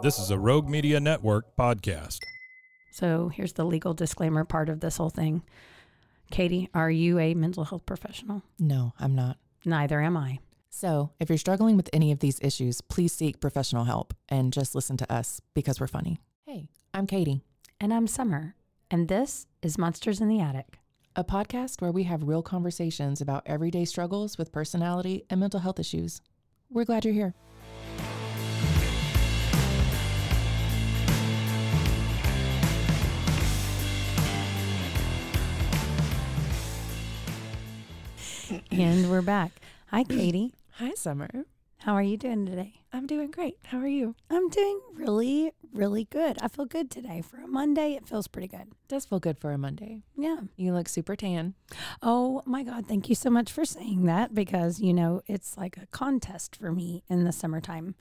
This is a Rogue Media Network podcast. So here's the legal disclaimer part of this whole thing. Katie, are you a mental health professional? No, I'm not. Neither am I. So, if you're struggling with any of these issues, please seek professional help and just listen to us because we're funny. Hey, I'm Katie, And I'm Summer. And this is Monsters in the Attic. a podcast where we have real conversations about everyday struggles with personality and mental health issues. We're glad you're here. And we're back. Hi, Katie. Hi, Summer. How are you doing today? I'm doing great. How are you? I'm doing really, really good. I feel good today. For a Monday, it feels pretty good. Does feel good for a Monday. Yeah. You look super tan. Oh my God. Thank you so much for saying that because, you know, it's like a contest for me in the summertime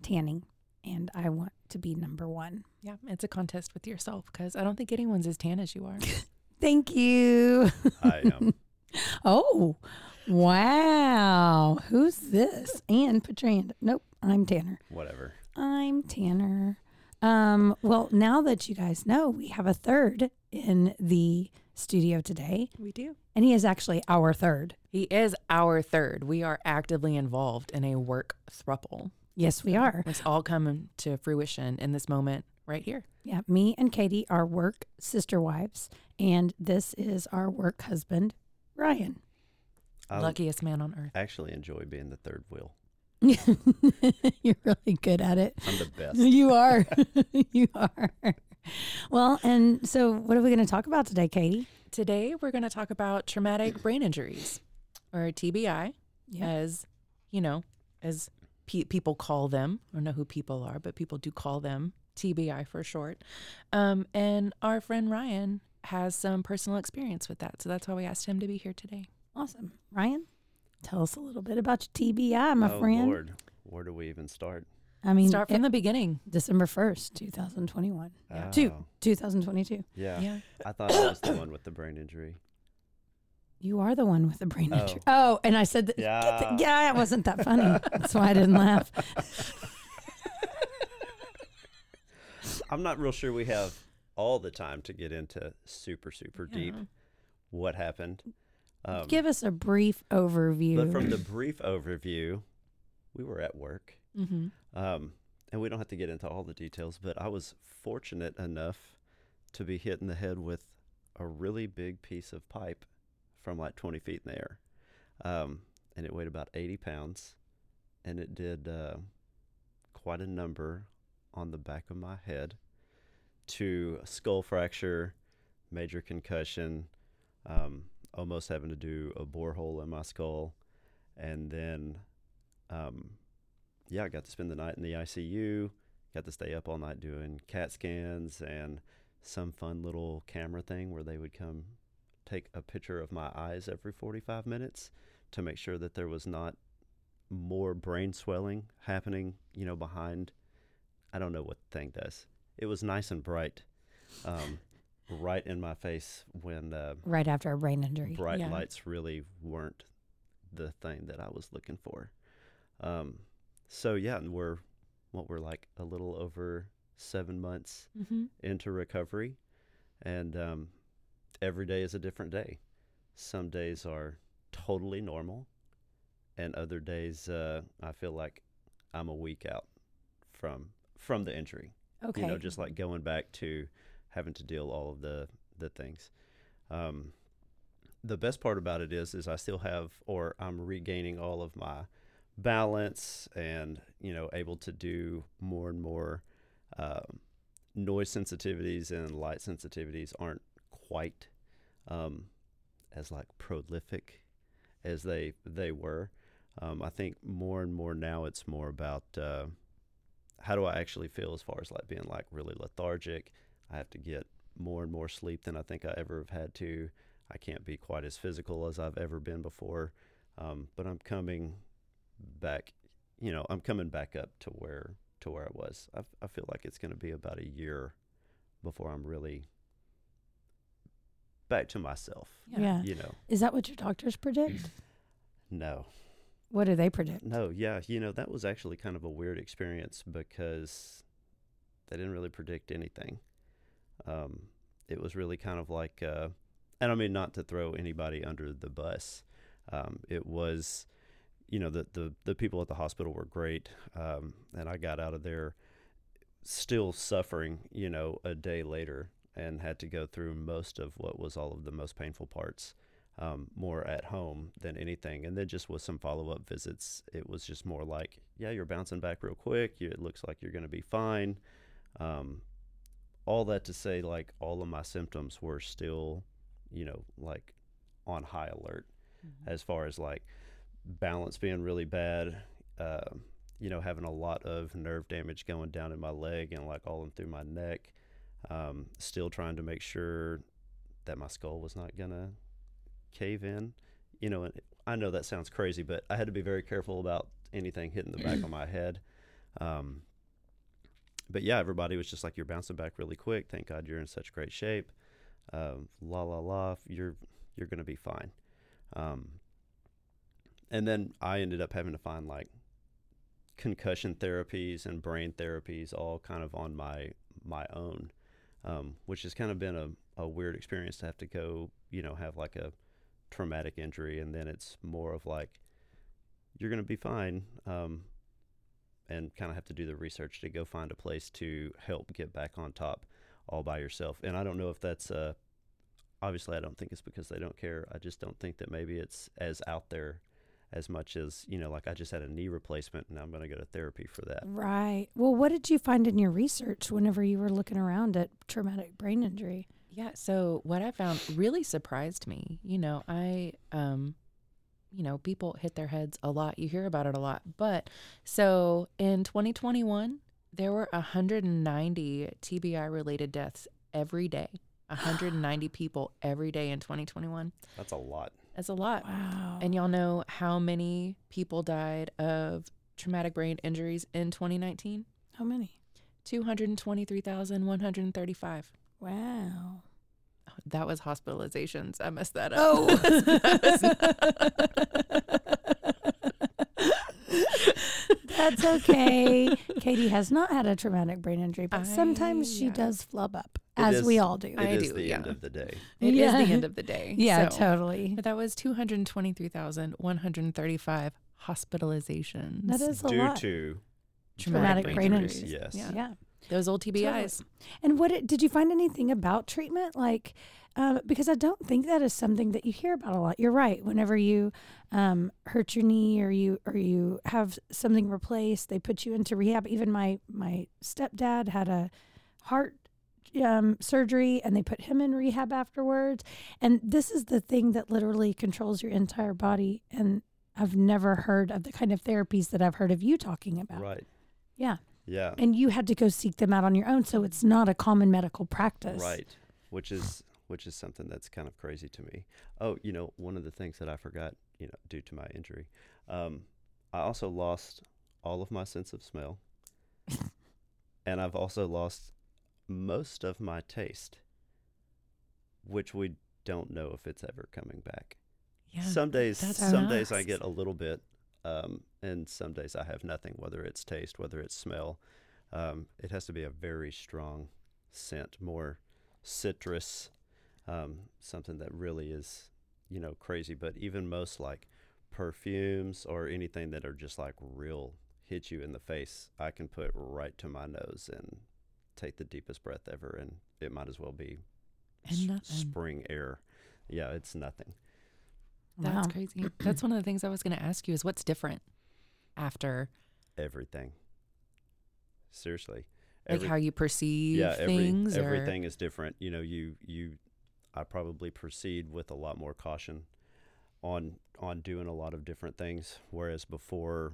tanning. And I want to be number one. Yeah, it's a contest with yourself because I don't think anyone's as tan as you are. Thank you. I am. Oh, wow. Who's this? Anne Petrand. Nope, I'm Tanner. Whatever. I'm Tanner. Um, well, now that you guys know, we have a third in the studio today, we do. and he is actually our third. He is our third. We are actively involved in a work thruple. Yes, we are. It's all coming to fruition in this moment right here. Yeah, me and Katie are work sister wives, and this is our work husband, Ryan. I Luckiest man on earth. actually enjoy being the third wheel. You're really good at it. I'm the best. You are. you are. Well, and so what are we going to talk about today, Katie? Today, we're going to talk about traumatic brain injuries, or TBI, Yeah. as you know, as pe- people call them. I don't know who people are, but people do call them TBI for short. Um, and our friend Ryan has some personal experience with that, so that's why we asked him to be here today. Awesome. Ryan, tell us a little bit about your TBI, my friend. oh friend. Lord, where do we even start? I mean, Start from it- the beginning. December 1st, 2021. Yeah. Uh, two, Oh, 2022. yeah. Yeah. I thought I was the one with the brain injury. You are the one with the brain Oh. injury. Oh, and I said that. Yeah. yeah, it wasn't that funny. That's why I didn't laugh. I'm not real sure we have all the time to get into super super deep what happened. Um, Give us a brief overview. but from the brief overview, we were at work. Mm-hmm. Um, and we don't have to get into all the details, but I was fortunate enough to be hit in the head with a really big piece of pipe from like 20 feet in the air. Um, and it weighed about 80 pounds. And it did uh, quite a number on the back of my head to a skull fracture, major concussion, um, almost having to do a borehole in my skull. And then um, yeah, I got to spend the night in the ICU. Got to stay up all night doing CAT scans and some fun little camera thing where they would come take a picture of my eyes every 45 minutes to make sure that there was not more brain swelling happening, you know, behind. I don't know what thing does. It was nice and bright, um, right in my face when uh, right after a brain injury. bright Yeah. lights really weren't the thing that I was looking for. Um, so yeah, we're what we're like a little over seven months Mm-hmm. into recovery, and um, every day is a different day. Some days are totally normal, and other days uh, I feel like I'm a week out from from the injury Okay. you know, just like going back to having to deal all of the the things. Um, the best part about it is, is I still have, or I'm regaining all of my balance, and you know, able to do more and more. Um, noise sensitivities and light sensitivities aren't quite um, as like prolific as they they were. Um, I think more and more now it's more about uh, how do I actually feel as far as like being like really lethargic? I have to get more and more sleep than I think I ever have had to. I can't be quite as physical as I've ever been before. Um, but I'm coming back, you know, I'm coming back up to where to where I was. I, I feel like it's going to be about a year before I'm really back to myself. Yeah. You know, Is that what your doctors predict? no, what do they predict? no, yeah, you know, that was actually kind of a weird experience because they didn't really predict anything. Um, it was really kind of like, uh, and I mean, not to throw anybody under the bus. Um, it was, you know, the, the, the people at the hospital were great. Um, and I got out of there still suffering, you know, a day later and had to go through most of what was all of the most painful parts um, more at home than anything. And then just with some follow up visits, it was just more like, yeah, you're bouncing back real quick. You, it looks like you're going to be fine. Um, all that to say, like, all of my symptoms were still, you know, like on high alert as far as like balance being really bad. Uh, you know, having a lot of nerve damage going down in my leg and like all in through my neck. Um, still trying to make sure that my skull was not gonna cave in. You know, and I know that sounds crazy, but I had to be very careful about anything hitting the back of my head. Um, but yeah, everybody was just like, "You're bouncing back really quick. Thank God you're in such great shape." Um, la la la. You're you're gonna be fine. Um, and then I ended up having to find like concussion therapies and brain therapies all kind of on my my own, um, which has kind of been a, a weird experience to have to go, you know, have like a traumatic injury, and then it's more of like you're gonna be fine, um, and kind of have to do the research to go find a place to help get back on top all by yourself. And I don't know if that's uh, obviously I don't think it's because they don't care. I just don't think that maybe it's as out there as much as you know like i just had a knee replacement and i'm going to go to therapy for that Right. Well, what did you find in your research whenever you were looking around at traumatic brain injury? Yeah. So what I found really surprised me. You know, I, um, you know, people hit their heads a lot. You hear about it a lot. But so in 2021, there were 190 TBI related deaths every day. 190 people every day in 2021. that's a lot That's a lot. Wow. And y'all know how many people died of traumatic brain injuries in 2019? how many? 223,135. Wow. That was hospitalizations. I messed that up. Oh That's okay. Katie has not had a traumatic brain injury, but sometimes she yeah. does flub up, It as we all do. It I is do, the end of the day It is Yeah. the end of the day. yeah, So- totally. But that was 223,135 hospitalizations. That is a due lot. to Traumatic brain injuries, injuries. yes Yeah. yeah. Those old TBIs. And what it- did you find anything about treatment? Like, um, because I don't think that is something that you hear about a lot. You're right. Whenever you um, hurt your knee or you or you have something replaced, they put you into rehab. Even my my stepdad had a heart um, surgery, and they put him in rehab afterwards. And this is the thing that literally controls your entire body. And I've never heard of the kind of therapies that I've heard of you talking about. right Yeah. Yeah And you had to go seek them out on your own. So it's not a common medical practice. right which is which is something that's kind of crazy to me oh you know one of the things that i forgot you know due to my injury um, i also lost all of my sense of smell and i've also lost most of my taste which we don't know if it's ever coming back Yeah. some days some days i get a little bit um, and some days i have nothing whether it's taste whether it's smell. Um, it has to be a very strong scent more citrus um, something that really is you know crazy. But even most like perfumes or anything that are just like real hit you in the face i can put right to my nose and take the deepest breath ever and it might as well be s- spring air. Yeah it's nothing. That's Wow. crazy. That's one of the things I was going to ask you is what's different after, everything seriously like how you perceive yeah every, things? or- everything is different you know you you i probably proceed with a lot more caution on on doing a lot of different things whereas before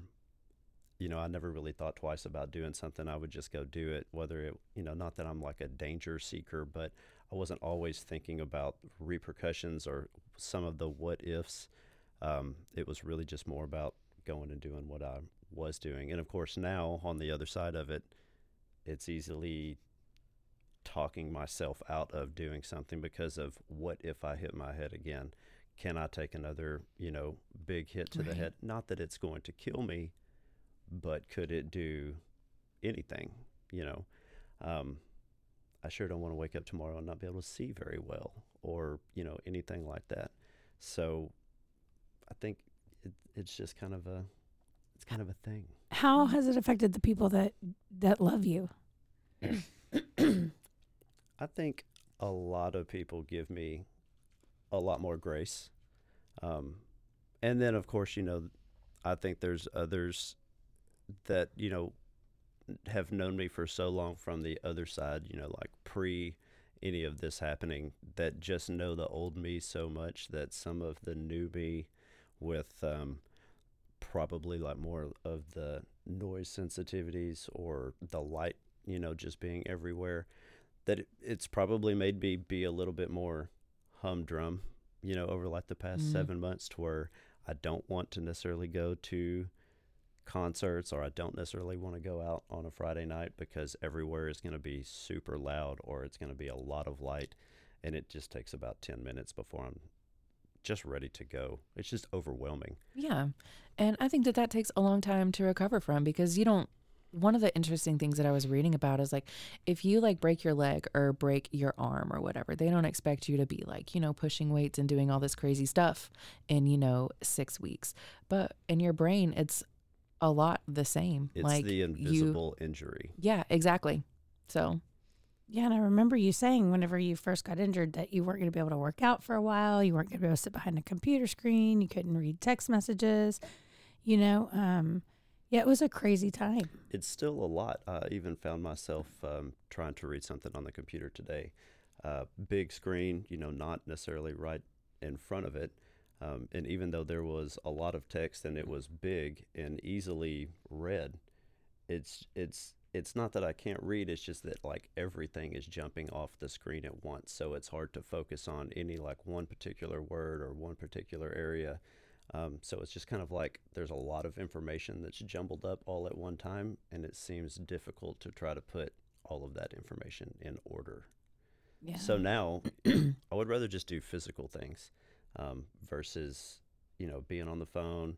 you know, I never really thought twice about doing something. I would just go do it, whether it, you know, not that I'm like a danger seeker, but I wasn't always thinking about repercussions or some of the what ifs. Um, it was really just more about going and doing what I was doing. And of course, now on the other side of it, it's easily talking myself out of doing something because of what if I hit my head again? Can I take another, you know, big hit to the head? Not that it's going to kill me, but could it do anything? You know, um, I sure don't want to wake up tomorrow and not be able to see very well, or you know, anything like that. So, I think it, it's just kind of a, it's kind of a thing. How has it affected the people that that love you? I think a lot of people give me a lot more grace. Um, and then, of course, you know, I think there's others that, you know, have known me for so long from the other side, you know, like pre any of this happening, that just know the old me so much that some of the new me with um, probably like more of the noise sensitivities or the light, you know, just being everywhere that it, it's probably made me be a little bit more humdrum, you know, over like the past Mhm. seven months to where I don't want to necessarily go to concerts or I don't necessarily want to go out on a Friday night because everywhere is going to be super loud or it's going to be a lot of light and it just takes about 10 minutes before I'm just ready to go. It's just overwhelming. Yeah. And I think that that takes a long time to recover from because you don't. One of the interesting things that I was reading about is like if you like break your leg or break your arm or whatever, they don't expect you to be like, you know, pushing weights and doing all this crazy stuff in, you know, six weeks. But in your brain, it's a lot the same. It's like the you- invisible injury. yeah, exactly. So, Yeah, and I remember you saying whenever you first got injured that you weren't going to be able to work out for a while. You weren't going to be able to sit behind a computer screen. You couldn't read text messages. You know, um, yeah, it was a crazy time. it's still a lot. I even found myself um, trying to read something on the computer today. Uh, big screen, you know, not necessarily right in front of it. Um, and even though there was a lot of text and it was big and easily read, it's it's it's not that I can't read. It's just that like everything is jumping off the screen at once, so it's hard to focus on any like one particular word or one particular area. Um, so it's just kind of like there's a lot of information that's jumbled up all at one time, and it seems difficult to try to put all of that information in order. Yeah. So now I would rather just do physical things um, versus, you know, being on the phone.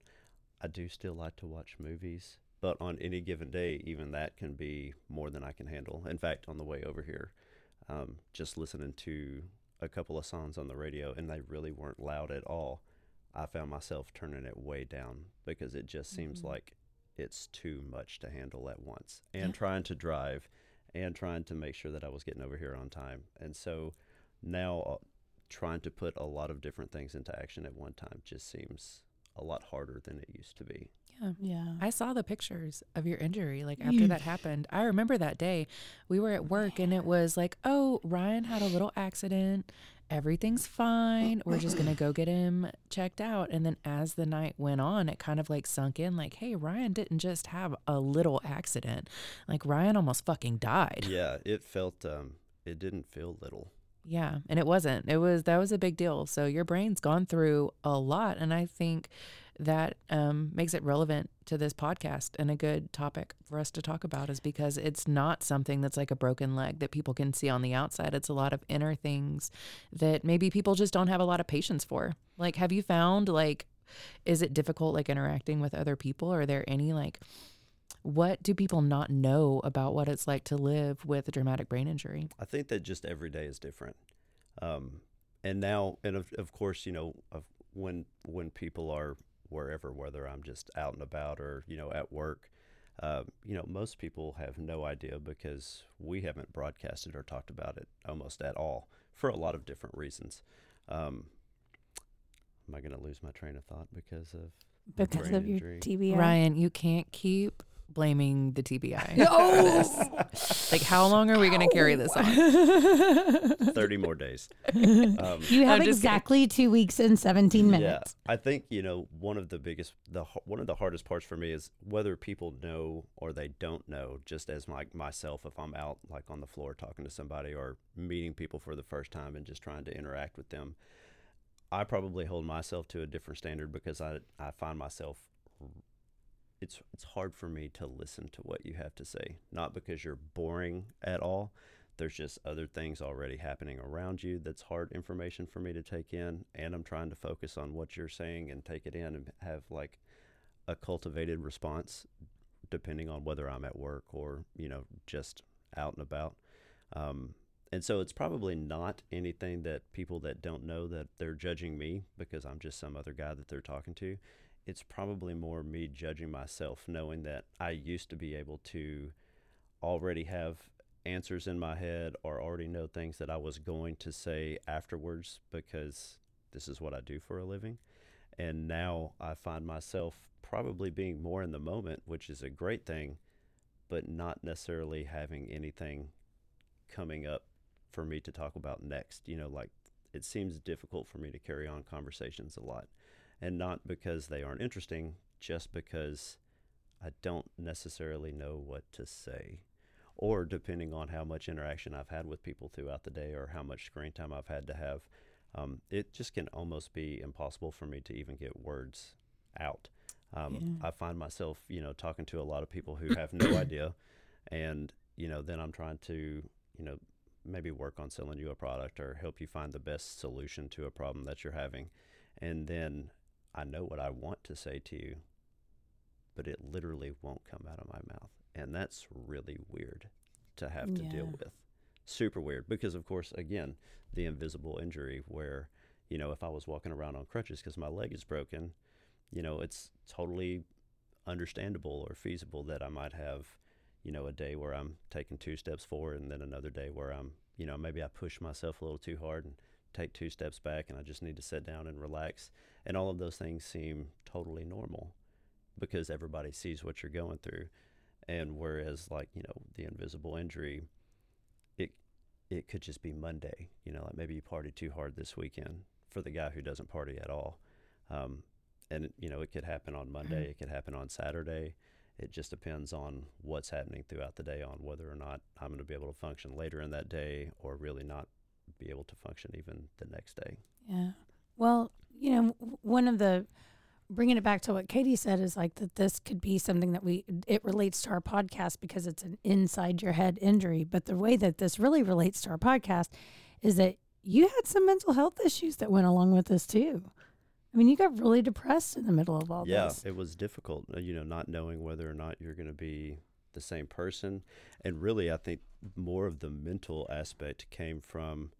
I do still like to watch movies, but on any given day, even that can be more than I can handle. In fact, on the way over here, um, just listening to a couple of songs on the radio, and they really weren't loud at all. I found myself turning it way down because it just seems Mhm. like it's too much to handle at once. And Yeah. trying to drive and trying to make sure that I was getting over here on time. And so now uh, trying to put a lot of different things into action at one time just seems a lot harder than it used to be. Yeah. yeah. I saw the pictures of your injury like after that happened. I remember that day. We were at work and it was like, "Oh, Ryan had a little accident. Everything's fine. We're just going to go get him checked out." And then as the night went on, it kind of like sunk in like, "Hey, Ryan didn't just have a little accident. Like Ryan almost fucking died." Yeah, it felt, um, it didn't feel little. Yeah, and it wasn't. It was that was a big deal. So your brain's gone through a lot, and I think that um, makes it relevant to this podcast and a good topic for us to talk about is because it's not something that's like a broken leg that people can see on the outside. It's a lot of inner things that maybe people just don't have a lot of patience for. Like, have you found like, is it difficult like interacting with other people? Are there any like what do people not know about what it's like to live with a traumatic brain injury? I think that just every day is different. Um, and now, and of, of course, you know, of when when people are wherever, whether I'm just out and about or you know at work, uh, you know, most people have no idea because we haven't broadcasted or talked about it almost at all for a lot of different reasons. Um, am I going to lose my train of thought because of because brain of your injury? TBI. Ryan, you can't keep blaming the TBI. Oh. Like, how long are we going to carry this on? 30 more days. Um, You have I'm kidding. exactly two weeks and 17 minutes. Yeah, I think you know one of the biggest, the one of the hardest parts for me is whether people know or they don't know. Just as like myself, if I'm out like on the floor talking to somebody or meeting people for the first time and just trying to interact with them, I probably hold myself to a different standard because I I find myself. It's it's hard for me to listen to what you have to say, not because you're boring at all, there's just other things already happening around you that's hard information for me to take in and i'm trying to focus on what you're saying and take it in and have like a cultivated response depending on whether i'm at work or you know just out and about. Um, and so it's probably not anything that people that don't know that they're judging me because i'm just some other guy that they're talking to it's probably more me judging myself knowing that i used to be able to already have answers in my head or already know things that I was going to say afterwards because this is what I do for a living. And now I find myself probably being more in the moment, which is a great thing, but not necessarily having anything coming up for me to talk about next. You know, like it seems difficult for me to carry on conversations a lot. And not because they aren't interesting, just because I don't necessarily know what to say. Or depending on how much interaction I've had with people throughout the day or how much screen time I've had to have, um, it just can almost be impossible for me to even get words out. Um, I find myself, you know, talking to a lot of people who have no idea, and you know, then I'm trying to, you know, maybe work on selling you a product or help you find the best solution to a problem that you're having, and then I know what I want to say to you, but it literally won't come out of my mouth. And that's really weird to have to deal with. Super weird because, of course, again, the invisible injury where, you know, if I was walking around on crutches because my leg is broken, you know, it's totally understandable or feasible that I might have, you know, a day where I'm taking two steps forward and then another day where I'm, you know, maybe I push myself a little too hard and take two steps back and I just need to sit down and relax. And all of those things seem totally normal because everybody sees what you're going through. And whereas like, you know, the invisible injury, it it could just be Monday, you know, like maybe you partied too hard this weekend for the guy who doesn't party at all. Um, and you know, it could happen on Monday, it could happen on Saturday. It just depends on what's happening throughout the day on whether or not I'm going to be able to function later in that day or really not be able to function even the next day. Yeah. Well, you know, one of the bringing it back to what Katie said is like that this could be something that we it relates to our podcast because it's an inside your head injury, but the way that this really relates to our podcast is that you had some mental health issues that went along with this too. I mean, you got really depressed in the middle of all yeah, this. Yeah, it was difficult, uh, you know, not knowing whether or not you're going to be the same person. And really, I think more of the mental aspect came from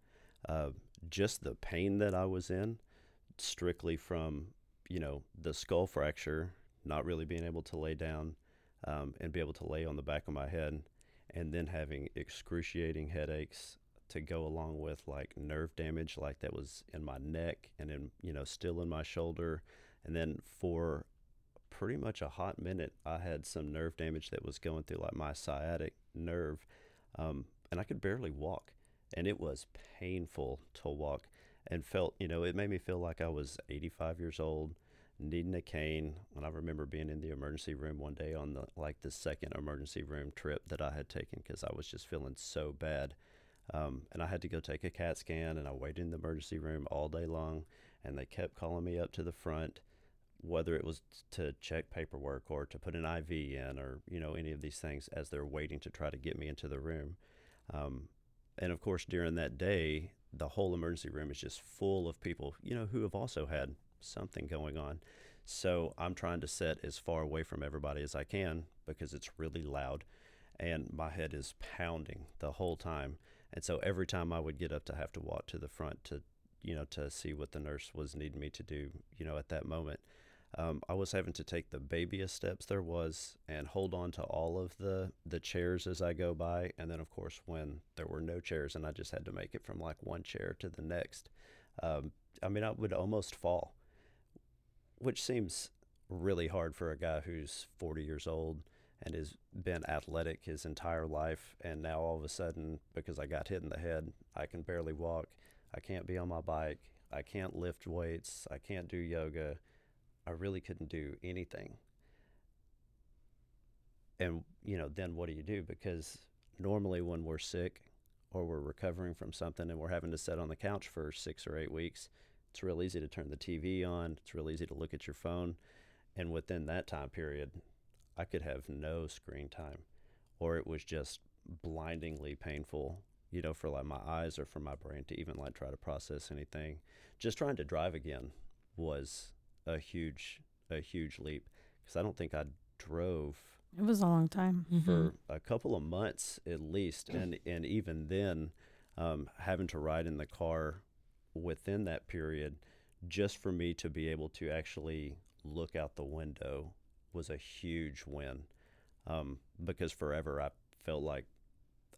uh, just the pain that I was in, strictly from, you know, the skull fracture, not really being able to lay down um, and be able to lay on the back of my head, and then having excruciating headaches to go along with like nerve damage like that was in my neck and in you know still in my shoulder. And then for pretty much a hot minute i had some nerve damage that was going through like my sciatic nerve um, and i could barely walk and it was painful to walk and felt you know it made me feel like i was 85 years old needing a cane and i remember being in the emergency room one day on the like the second emergency room trip that i had taken because i was just feeling so bad um, and I had to go take a CAT scan, and I waited in the emergency room all day long, and they kept calling me up to the front, whether it was to check paperwork or to put an IV in, or you know any of these things, as they're waiting to try to get me into the room. Um, and of course, during that day, the whole emergency room is just full of people, you know, who have also had something going on. So I'm trying to sit as far away from everybody as I can because it's really loud, and my head is pounding the whole time. And so every time I would get up to have to walk to the front to, you know, to see what the nurse was needing me to do, you know, at that moment, um, I was having to take the babyest steps there was and hold on to all of the the chairs as I go by. And then, of course, when there were no chairs and I just had to make it from like one chair to the next, um, I mean, I would almost fall, which seems really hard for a guy who's 40 years old and has been athletic his entire life. And now all of a sudden, because I got hit in the head, I can barely walk. I can't be on my bike. I can't lift weights. I can't do yoga. I really couldn't do anything. And, you know, then what do you do? Because normally when we're sick or we're recovering from something and we're having to sit on the couch for six or eight weeks, it's real easy to turn the TV on. It's real easy to look at your phone. And within that time period, I could have no screen time or it was just blindingly painful, you know, for like my eyes or for my brain to even like try to process anything. Just trying to drive again was a huge, a huge leap because I don't think I drove It was a long time. for a couple of months at least, and and even then, um, having to ride in the car within that period, just for me to be able to actually look out the window was a huge win, um, because forever I felt like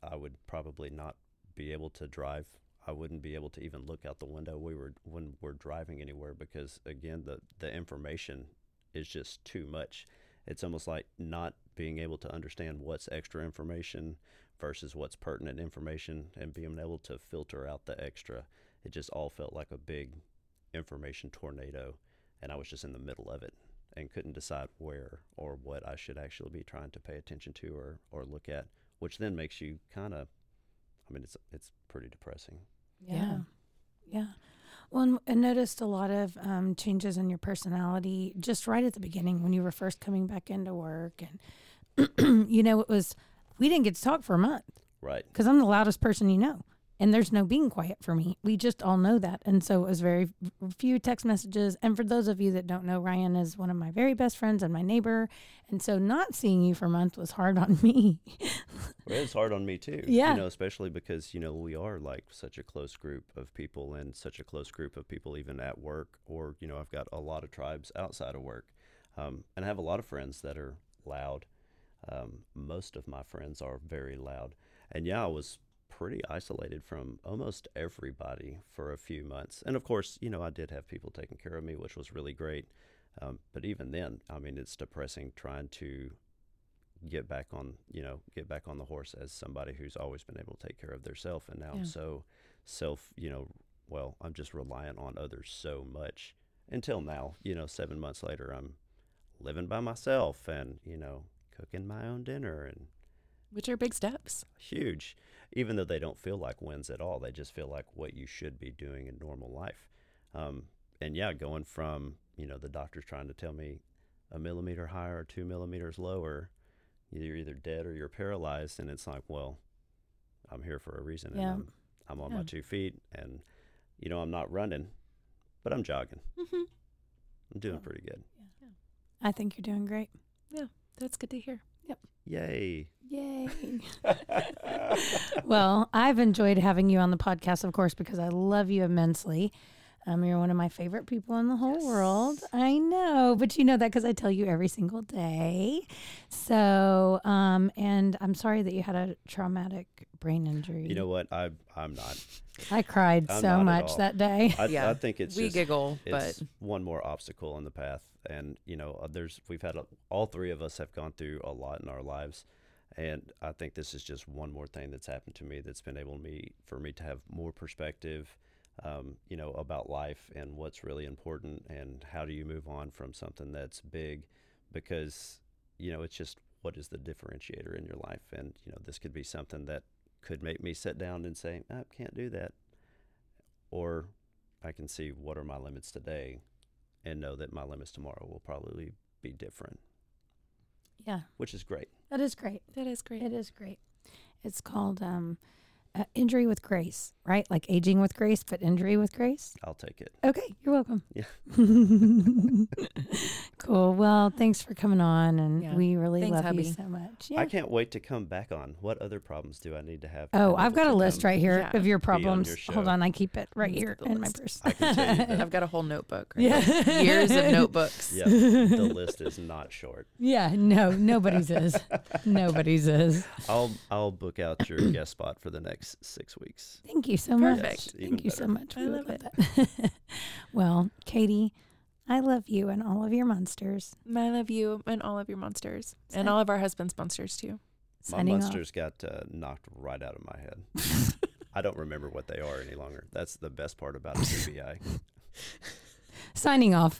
I would probably not be able to drive. I wouldn't be able to even look out the window. We were when we're driving anywhere because again the the information is just too much. It's almost like not being able to understand what's extra information versus what's pertinent information and being able to filter out the extra. It just all felt like a big information tornado and I was just in the middle of it and couldn't decide where or what I should actually be trying to pay attention to or, or look at, which then makes you kind of I mean it's it's pretty depressing. Yeah. Yeah. Well, and I noticed a lot of um, changes in your personality just right at the beginning when you were first coming back into work. And, you know, it was, we didn't get to talk for a month Right. because I'm the loudest person you know. And there's no being quiet for me. We just all know that. And so it was very few text messages. And for those of you that don't know, Ryan is one of my very best friends and my neighbor. And so not seeing you for months was hard on me. Well, it's hard on me too. Yeah. You know, especially because, you know, we are like such a close group of people and such a close group of people even at work or, you know, I've got a lot of tribes outside of work. Um, and I have a lot of friends that are loud. Um, most of my friends are very loud. And yeah, I was pretty isolated from almost everybody for a few months. And of course, you know, I did have people taking care of me, which was really great. Um, but even then, I mean, it's depressing trying to get back on you know get back on the horse as somebody who's always been able to take care of theirself and now Yeah. I'm so self you know well I'm just reliant on others so much until now you know 7 months later I'm living by myself and you know cooking my own dinner and Which are big steps. huge even though they don't feel like wins at all they just feel like what you should be doing in normal life um, and yeah going from you know the doctor's trying to tell me a millimeter higher or two millimeters lower you're either dead or you're paralyzed and it's like well i'm here for a reason Yeah. and i'm, I'm on Yeah. my two feet and you know i'm not running but i'm jogging Mm-hmm. i'm doing Yeah. pretty good Yeah. I think you're doing great. Yeah. That's good to hear. Yep. Yay Yay. well, I've enjoyed having you on the podcast, of course, because I love you immensely. Um, you're one of my favorite people in the whole world. I know, but you know that because I tell you every single day. So, um, and I'm sorry that you had a traumatic brain injury. you know what i i'm not I cried I'm so much that day. i, Yeah. I think it's we just giggle, it's but one more obstacle in the path and you know uh, there's we've had a, all three of us have gone through a lot in our lives and i think this is just one more thing that's happened to me that's been able to me for me to have more perspective um, you know about life and what's really important and how do you move on from something that's big? Because you know it's just what is the differentiator in your life? And you know this could be something that could make me sit down and say "Ah, i can't do that. Or I can see what are my limits today and know that my limits tomorrow will probably be different, yeah, which is great. That is great. that is great. It is great. It's called um, uh, injury with grace, right? Like aging with grace, but injury with grace. I'll take it. Okay, you're welcome. Yeah. cool. Well, thanks for coming on, and Yeah. we really Thanks, love hubby. you so much. I can't wait to come back on. What other problems do I need to have? Oh, I've got a list right here Yeah. of your Be on problems. your Hold on, I keep it right here get the in my purse. I can tell you that- I've got a whole notebook. Right Yeah. Years of notebooks. Yeah, the list is not short. yeah, no, nobody's is. Nobody's is. I'll I'll book out your guest spot for the next six weeks. Thank you so Perfect. much. Even Thank you so better. much. I We would love that. well, Katie, I love you and all of your monsters. I love you and all of your monsters and all of our husbands' monsters too. My Signing off. monsters got uh, knocked right out of my head. I don't remember what they are any longer. That's the best part about a TBI. Signing off.